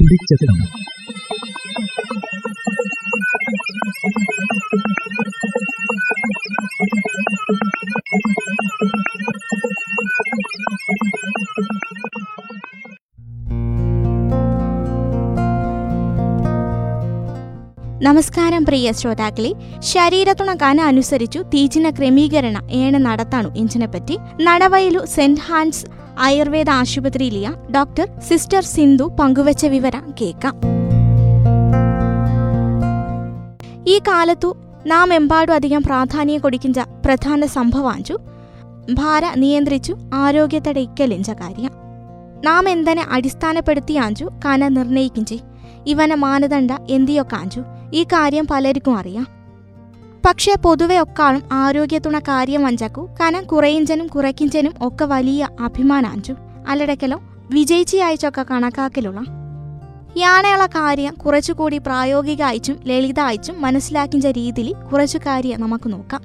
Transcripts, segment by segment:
തുടിച്ചെത്തണം നമസ്കാരം പ്രിയ ശ്രോതാക്കളെ. ശരീരത്തുണക്കാന അനുസരിച്ചു തീജിന ക്രമീകരണ ഏണ് നടത്താണു ഇഞ്ചിനെപ്പറ്റി. നടവയിലു സെന്റ് ഹാൻസ് ആയുർവേദ ആശുപത്രിയിലെയ ഡോക്ടർ സിസ്റ്റർ സിന്ധു പങ്കുവച്ച വിവരം കേൾക്കാം. ഈ കാലത്തു നാം എമ്പാടും അധികം പ്രാധാന്യം കൊടുക്കിഞ്ച പ്രധാന സംഭവാഞ്ചു ഭാര നിയന്ത്രിച്ചു ആരോഗ്യത്തടെ ഇക്കലിഞ്ച കാര്യം. നാം എന്തിനെ അടിസ്ഥാനപ്പെടുത്തിയാഞ്ചു കന നിർണയിക്കിഞ്ചി ഇവനെ മാനദണ്ഡ എന്തിയൊക്കാഞ്ചു ഈ കാര്യം പലർക്കും അറിയാം. പക്ഷേ പൊതുവെ ഒക്കാളും ആരോഗ്യത്തുണ കാര്യം വഞ്ചാക്കു. കനം കുറയിഞ്ചനും കുറയ്ക്കിഞ്ചനും ഒക്കെ വലിയ അഭിമാനാഞ്ചു അല്ലടക്കലോ വിജയിച്ചി അയച്ചൊക്കെ കണക്കാക്കലുള്ള. യാനയുള്ള കാര്യം കുറച്ചുകൂടി പ്രായോഗിക അയച്ചും ലളിത അയച്ചും മനസ്സിലാക്കിഞ്ച രീതിയിൽ കുറച്ചു കാര്യം നമുക്ക് നോക്കാം.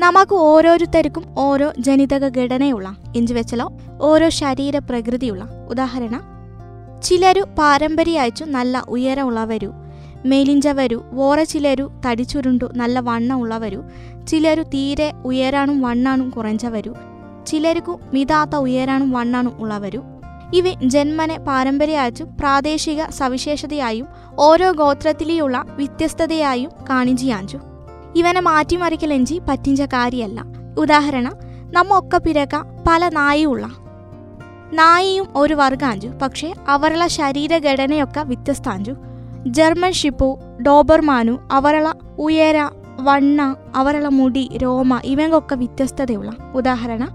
നമുക്ക് ഓരോരുത്തർക്കും ഓരോ ജനിതക ഘടനയുള്ള എഞ്ചു വെച്ചലോ ഓരോ ശരീര പ്രകൃതിയുള്ള. ഉദാഹരണം ചിലരു പാരമ്പര്യായിച്ചു നല്ല ഉയരമുള്ളവരു. മെലിഞ്ചവരു വോറെ ചിലരു തടിച്ചുരുണ്ടു നല്ല വണ്ണമുള്ളവരു ചിലരു തീരെ ഉയരാനും വണ്ണാനും കുറഞ്ഞവരു. ചിലർക്കു മിതാത്ത ഉയരാനും വണ്ണാനും ഉള്ളവരു. ഇവ ജന്മനെ പാരമ്പര്യമായിട്ടും പ്രാദേശിക സവിശേഷതയായും ഓരോ ഗോത്രത്തിലെയുള്ള വ്യത്യസ്തതയായും കാണിഞ്ചിയാഞ്ചു. ഇവനെ മാറ്റിമറിക്കലെഞ്ചി പറ്റിഞ്ച കാര്യമല്ല ഉദാഹരണം നമ്മ ഒക്കെ പിരക പല നായിയുള്ള. നായിയും ഒരു വർഗാഞ്ചു പക്ഷേ അവരുടെ ശരീരഘടനയൊക്കെ വ്യത്യസ്താഞ്ചു. ജർമ്മൻ ഷിപ്പു ഡോബർമാനു അവരള ഉയര വണ്ണ അവരള മുടി രോമ ഇവങ്ങൊക്കെ വ്യത്യസ്തതയുള്ള. ഉദാഹരണ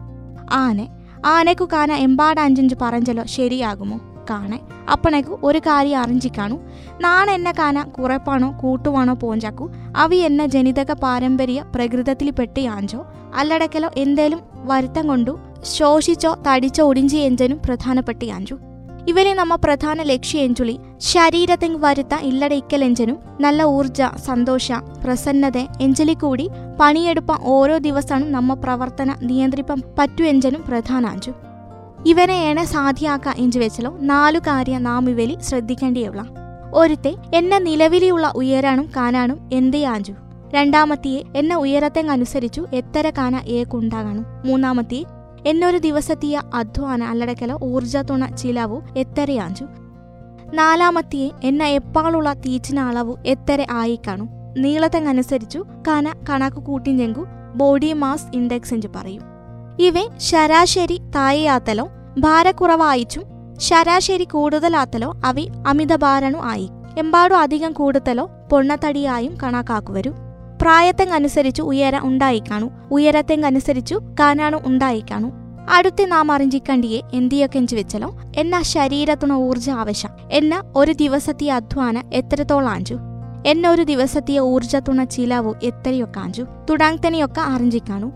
ആനെ. ആനക്കു കാന എമ്പാട് അഞ്ചഞ്ച് പറഞ്ഞല്ലോ ശരിയാകുമോ? കാണെ. അപ്പണേക്കു ഒരു കാര്യം അറിഞ്ചിക്കാണു നാണ എന്നെ കാന കുറപ്പാണോ കൂട്ടുവാണോ പോഞ്ചാക്കു? അവി എന്ന ജനിതക പാരമ്പര്യ പ്രകൃതത്തിൽ പെട്ടി പെട്ടിയാഞ്ചോ അല്ലടക്കലോ എന്തേലും വരുത്തം കൊണ്ടു ശോഷിച്ചോ തടിച്ചോ ഒടിഞ്ചി എഞ്ചനും പ്രധാനപ്പെട്ടിയാഞ്ചു ഇവരെ നമ്മ പ്രധാന ലക്ഷ്യ എഞ്ചുളി. ശരീരത്തിൽ വരുത്ത ഇല്ലടയിക്കലെഞ്ചനും നല്ല ഊർജ സന്തോഷ പ്രസന്നത എഞ്ചലി കൂടി പണിയെടുപ്പ ഓരോ ദിവസവും നമ്മ പ്രവർത്തന നിയന്ത്രിപ്പം പറ്റു എഞ്ചനും പ്രധാനാഞ്ചു. എണ സാധ്യാക്ക എഞ്ചു വെച്ചലോ നാലു കാര്യം നാം ഇവലി ശ്രദ്ധിക്കേണ്ടിയുള്ള ഒരുത്തെ എന്നെ നിലവിലുള്ള ഉയരാനും കാണാനും എന്തേ ആഞ്ചു. രണ്ടാമത്തെയെ എന്നെ ഉയരത്തെ അനുസരിച്ചു എത്തര കാന ഏക്കുണ്ടാകണം. മൂന്നാമത്തിയെ എന്നൊരു ദിവസത്തെയ അധ്വാന അല്ലടക്കല ഊർജ തുണ ചിലവു എത്തരയാഞ്ചു നാലാമത്തെയെ എന്ന എപ്പാളുള്ള തീച്ചിന അളവു എത്തര കാണും. നീളത്തെങ്ങനുസരിച്ചു കന കണക്ക് കൂട്ടിഞ്ഞെങ്കു ബോഡി മാസ് ഇൻഡെക്സ് എന്ന് പറയും. ഇവ ശരാശരി തായയാത്തലോ ഭാരക്കുറവായിച്ചും ശരാശരി കൂടുതലാത്തലോ അവ അമിതഭാരണു ആയി. എമ്പാടും അധികം കൂടുതലോ പൊണ്ണത്തടിയായും കണക്കാക്കുവരും പ്രായത്തെങ്ങനുസരിച്ചു ഉയര ഉണ്ടായിക്കാണു. ഉയരത്തെങ്ങനുസരിച്ചു കാനാണു ഉണ്ടായിക്കാണു. അടുത്ത് നാം അറിഞ്ചിക്കണ്ടിയെ എന്തിയൊക്കെ എഞ്ചു വെച്ചലോ? എന്നാ ശരീരത്തുണ ഊർജ ആവശ്യം. എന്ന ഒരു ദിവസത്തെ അധ്വാന എത്രത്തോളാഞ്ചു എന്ന ഒരു ദിവസത്തെ ഊർജത്തുണ ചിലവു എത്രയൊക്കാഞ്ചു തുടങ്ങത്തനെയൊക്കെ അറിഞ്ചിക്കാണു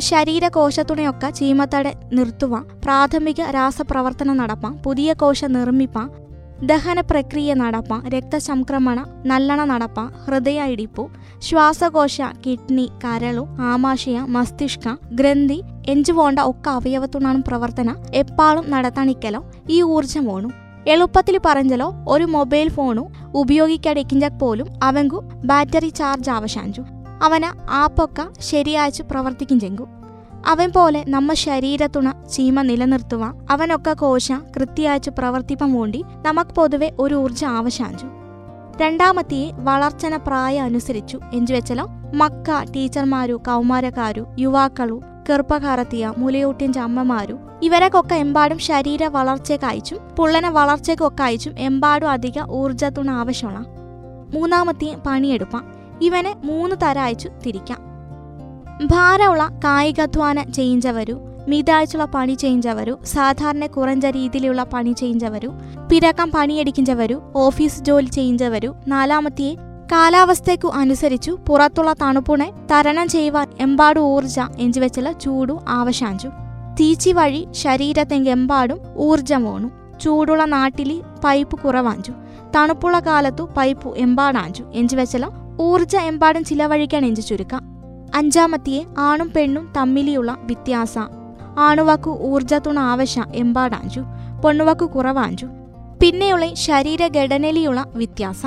ശരീരകോശത്തുണയൊക്കെ ചീമത്തടെ നിർത്തുവാൻ പ്രാഥമിക രാസപ്രവർത്തനം നടപ്പാം പുതിയ കോശ നിർമ്മിപ്പാം ദഹന പ്രക്രിയ നടപ്പ രക്തസംക്രമണ നല്ലണ നടപ്പ ഹൃദയ ഇടിപ്പു ശ്വാസകോശ കിഡ്നി കരളു ആമാശയ മസ്തിഷ്ക ഗ്രന്ഥി എഞ്ചുപോണ്ട ഒക്കെ അവയവത്തുണാണ് പ്രവർത്തന. എപ്പാളും നടത്തണിക്കലോ ഈ ഊർജം വേണു എളുപ്പത്തിൽ പറഞ്ഞലോ ഒരു മൊബൈൽ ഫോണു ഉപയോഗിക്കടിക്കിഞ്ച പോലും അവങ്കു ബാറ്ററി ചാർജ് ആവശ്യാഞ്ചു. അവന ആപ്പൊക്കെ ശരിയാച്ചു പ്രവർത്തിക്കും ചെങ്കു അവൻ പോലെ നമ്മ ശരീരത്തുണ ചീമ നിലനിർത്തുക അവനൊക്കെ കോശ കൃത്യയച്ചു പ്രവർത്തിപ്പം വേണ്ടി നമുക്ക് പൊതുവെ ഒരു ഊർജ ആവശ്യാഞ്ചു. രണ്ടാമത്തെയെ വളർച്ചന പ്രായ അനുസരിച്ചു. എഞ്ചുവെച്ചലോ മക്ക ടീച്ചർമാരു കൗമാരക്കാരു യുവാക്കളു ചെറുപ്പക്കാരത്തിയ മുലയൂട്ടിന്റെ അമ്മമാരു ഇവരൊക്കെ എമ്പാടും ശരീര വളർച്ചയ്ക്ക് അയച്ചും പുള്ളനെ വളർച്ചയ്ക്കൊക്കെ അയച്ചും എമ്പാടും അധിക ഊർജത്തുണ ആവശ്യമാണ്. മൂന്നാമത്തെ പണിയെടുപ്പാം ഇവനെ മൂന്ന് തരം അയച്ചു തിരിക്കാം. ഭാരമുള്ള കായികാധ്വാനം ചെയ്ഞ്ചവരു മിതാഴ്ചയുള്ള പണി ചെയ്ഞ്ചവരു സാധാരണ കുറഞ്ഞ രീതിയിലുള്ള പണി ചെയ്ഞ്ചവരു പിരക്കം പണിയടിക്കിഞ്ചവരു ഓഫീസ് ജോലി ചെയ്ഞ്ചവരു നാലാമത്തെ കാലാവസ്ഥയ്ക്കു അനുസരിച്ചു പുറത്തുള്ള തണുപ്പുണെ തരണം ചെയ്യുവാൻ എമ്പാടു ഊർജ എഞ്ചുവെച്ചുള്ള ചൂടു ആവശ്യാഞ്ചു. തീച്ചി വഴി ശരീരത്തെങ്കെമ്പാടും ഊർജം വേണു ചൂടുള്ള നാട്ടിൽ പൈപ്പ് കുറവാഞ്ചു. തണുപ്പുള്ള കാലത്തു പൈപ്പ് എമ്പാടാഞ്ചു. എഞ്ചുവെച്ചല ഊർജ എമ്പാടും ചിലവഴിക്കാൻ എഞ്ചു ചുരുക്കാം. അഞ്ചാമത്തിയെ ആണും പെണ്ണും തമ്മിലുള്ള വ്യത്യാസ. ആണുവാക്കു ഊർജത്തുണ ആവശ്യ എമ്പാടാഞ്ചു പെണ്ണുവാക്കു കുറവാഞ്ചു. പിന്നെയുള്ള ശരീരഘടനയിലുള്ള വ്യത്യാസ.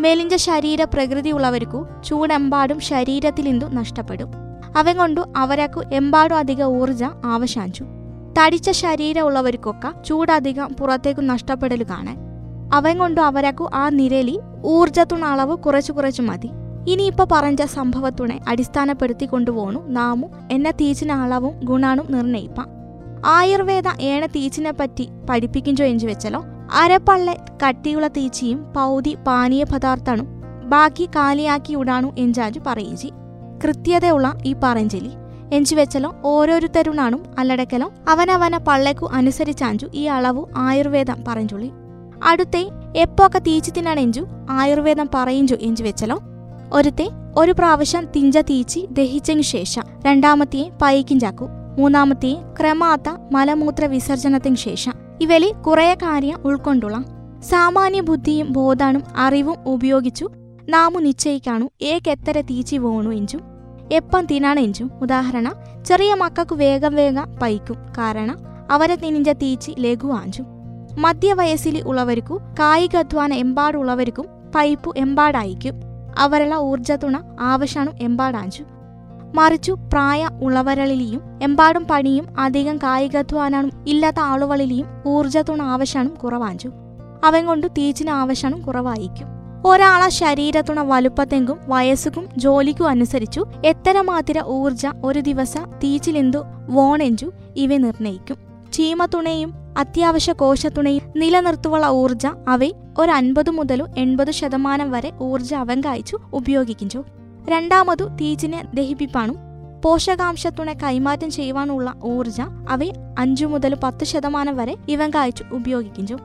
മെലിഞ്ച ശരീര പ്രകൃതിയുള്ളവർക്കു ചൂടെമ്പാടും ശരീരത്തിലിന്തു നഷ്ടപ്പെടും. അവൻ കൊണ്ടു അവരക്കു എമ്പാടും അധിക ഊർജ ആവശ്യാഞ്ചു. തടിച്ച ശരീരമുള്ളവർക്കൊക്കെ ചൂടധികം പുറത്തേക്കു നഷ്ടപ്പെടൽ കാണാൻ അവൻ കൊണ്ടു അവരക്കു ആ നിരലി ഊർജത്തുണ അളവ് കുറച്ചു കുറച്ചു മതി. ഇനിയിപ്പോ പറഞ്ഞ സംഭവത്തുണെ അടിസ്ഥാനപ്പെടുത്തി കൊണ്ടുപോണു. നാമു എന്നെ തീച്ചിന അളവും ഗുണാണും നിർണയിപ്പാം. ആയുർവേദ ഏണ തീച്ചിനെ പറ്റി പഠിപ്പിക്കും എഞ്ചു വെച്ചല്ലോ അരപ്പള്ളെ കട്ടിയുള്ള തീച്ചിയും പൗതി പാനീയ പദാർത്ഥാണു ബാക്കി കാലിയാക്കി ഉടാണു എഞ്ചാജു പറയിച്ചി കൃത്യതയുള്ള ഈ പറഞ്ചലി. എഞ്ചു വെച്ചലോ? ഓരോരുത്തരുണാണും അല്ലടക്കലോ? അവനവന പള്ളേക്കു അനുസരിച്ചാഞ്ചു ഈ അളവു ആയുർവേദം പറഞ്ചുള്ളി. അടുത്തെ എപ്പോക്കെ തീച്ചു തിന്നാണെഞ്ചു ആയുർവേദം പറയിഞ്ചു എഞ്ചു വെച്ചലോ? ഒരുത്തെ ഒരു പ്രാവശ്യം തിഞ്ച തീച്ചി ദഹിച്ചതിനു ശേഷം രണ്ടാമത്തെ പൈക്കിഞ്ചാക്കു മൂന്നാമത്തെ ക്രമാത്ത മലമൂത്ര വിസർജനത്തിനു ശേഷം. ഇവലി കുറേ കാര്യം ഉൾക്കൊണ്ടുള്ള സാമാന്യ ബുദ്ധിയും ബോധാണും അറിവും ഉപയോഗിച്ചു നാമു നിശ്ചയിക്കാണു ഏക്കെത്തര തീച്ചി വേണു എഞ്ചും എപ്പം തിന്നാണ് എഞ്ചും. ഉദാഹരണ ചെറിയ മക്കൾക്ക് വേഗം വേഗം പൈക്കും കാരണം അവരെ തിനിഞ്ച തീച്ചി ലഘുവാഞ്ചും മധ്യവയസ്സിൽ ഉള്ളവർക്കു കായികധ്വാന എമ്പാടുള്ളവർക്കും പൈപ്പു എമ്പാടായിരിക്കും. അവരുള്ള തുണ ആവശ്യമാണ് എമ്പാടാഞ്ചു. മറിച്ചു പ്രായ ഉള്ളവരളിലെയും എമ്പാടും പണിയും അധികം കായികധ്വാനം ഇല്ലാത്ത ആളുകളിലെയും ഊർജത്തുണ ആവശ്യമാണ് കുറവാഞ്ചു. അവൻ കൊണ്ട് തീച്ചിന് ആവശ്യമാണ് കുറവായിരിക്കും. ഒരാളെ ശരീരത്തുണ വലുപ്പത്തെങ്കും വയസ്സുക്കും ജോലിക്കും അനുസരിച്ചു എത്ര മാതിര ഊർജ ഒരു ദിവസ തീച്ചിലെന്തു വോണെഞ്ചു ഇവ നിർണയിക്കും. ചീമത്തുണയും അത്യാവശ്യ കോശത്തുണയും നിലനിർത്തുവള്ള ഊർജ അവ ഒരു അൻപത് മുതൽ എൺപത് ശതമാനം വരെ ഊർജ അവങ്കായിച്ചു കായ്ച്ചു ഉപയോഗിക്കിഞ്ചു രണ്ടാമതു തീച്ചിനെ ദഹിപ്പിപ്പാണും. പോഷകാംശത്തുണെ കൈമാറ്റം ചെയ്യുവാനുള്ള ഊർജ അവ അഞ്ചു മുതൽ പത്ത് ശതമാനം വരെ ഇവങ്കായിച്ചു കായ്ച്ചു ഉപയോഗിക്കിഞ്ചു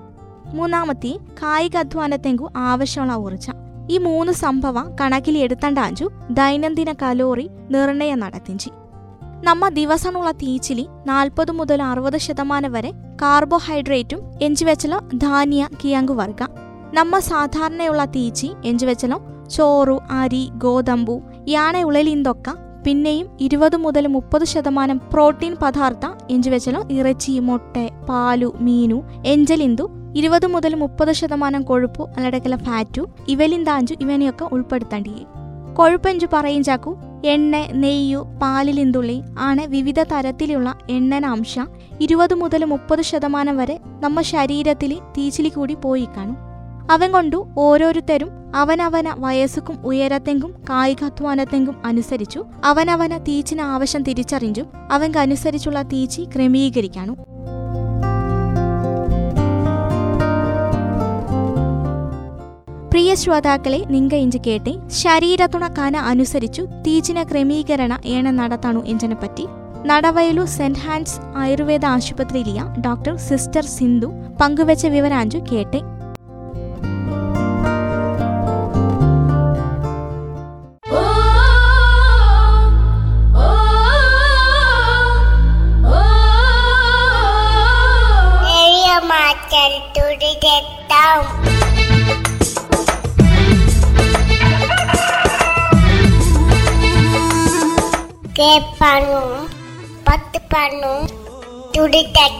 മൂന്നാമത്തെ കായിക അധ്വാനത്തെങ്കു ആവശ്യമുള്ള ഊർജ ഈ മൂന്ന് സംഭവം കണക്കിലെടുത്തണ്ടാഞ്ചു ദൈനംദിന കലോറി നിർണയം നടത്തിഞ്ചി. നമ്മ ദിവസമുള്ള തീച്ചിലി നാൽപ്പത് മുതൽ അറുപത് ശതമാനം വരെ കാർബോഹൈഡ്രേറ്റും എഞ്ചുവെച്ചലോ ധാന്യ കിയങ്കു വർഗ. നമ്മ സാധാരണയുള്ള തീച്ചി എഞ്ചുവെച്ചലോ ചോറു അരി ഗോതമ്പു യാണ ഉളലിന്തൊക്ക പിന്നെയും ഇരുപത് മുതൽ മുപ്പത് ശതമാനം പ്രോട്ടീൻ പദാർത്ഥ എഞ്ചുവെച്ചലോ ഇറച്ചി മുട്ട പാലു മീനു എഞ്ചലിന്തു ഇരുപത് മുതൽ മുപ്പത് ശതമാനം കൊഴുപ്പു അല്ലടക്കല ഫാറ്റു ഇവലിന്താഞ്ചു ഇവനെയൊക്കെ ഉൾപ്പെടുത്തേണ്ടിയേ. കൊഴുപ്പെഞ്ചു പറയും ചാക്കു എണ്ണ നെയ്യു പാലിലിന്തുള്ളി ആണ് വിവിധ തരത്തിലുള്ള എണ്ണനാംശ. ഇരുപത് മുതൽ മുപ്പത് ശതമാനം വരെ നമ്മ ശരീരത്തിൽ തീച്ചിലി കൂടി പോയി കാണും. അവൻ കൊണ്ടു ഓരോരുത്തരും അവനവന വയസ്സുക്കും ഉയരത്തെങ്കും കായികാധ്വാനത്തെങ്കും അനുസരിച്ചു അവനവന തീച്ചിന് ആവശ്യം തിരിച്ചറിഞ്ഞു അവൻക്കനുസരിച്ചുള്ള തീച്ചി ക്രമീകരിക്കാണു പ്രിയ ശ്രോതാക്കളെ നിങ്ക ഇഞ്ച് കേട്ടെ ശരീരത്തുണ കന അനുസരിച്ചു തീജിന ക്രമീകരണ ഏണ നടത്താണു എഞ്ചനെ പറ്റി. നടവയലു സെന്റ് ഹാൻസ് ആയുർവേദ ആശുപത്രിയിലിയ ഡോക്ടർ സിസ്റ്റർ സിന്ധു പങ്കുവച്ച വിവരാഞ്ചു കേട്ടെ. கேட்பானோ பத்துப்பானோ துடித்தான்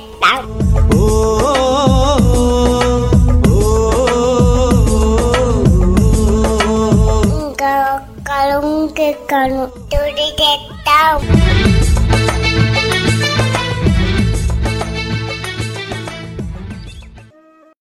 kalau kalau mungkin kalau tuh di